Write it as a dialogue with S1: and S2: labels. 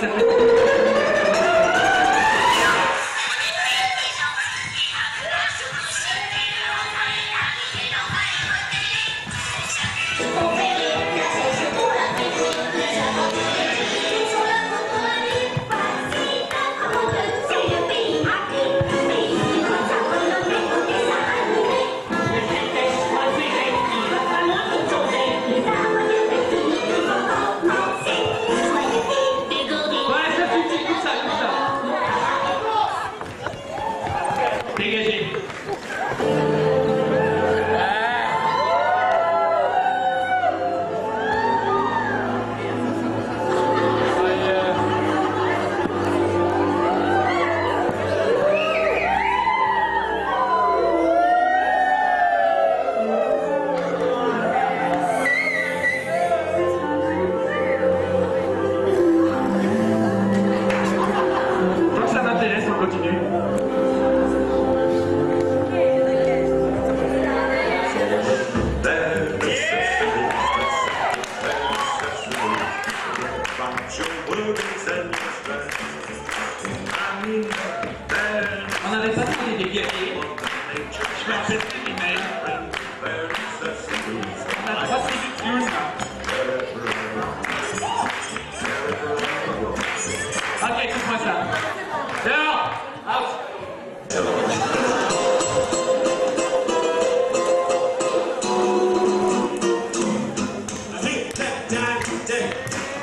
S1: Gracias.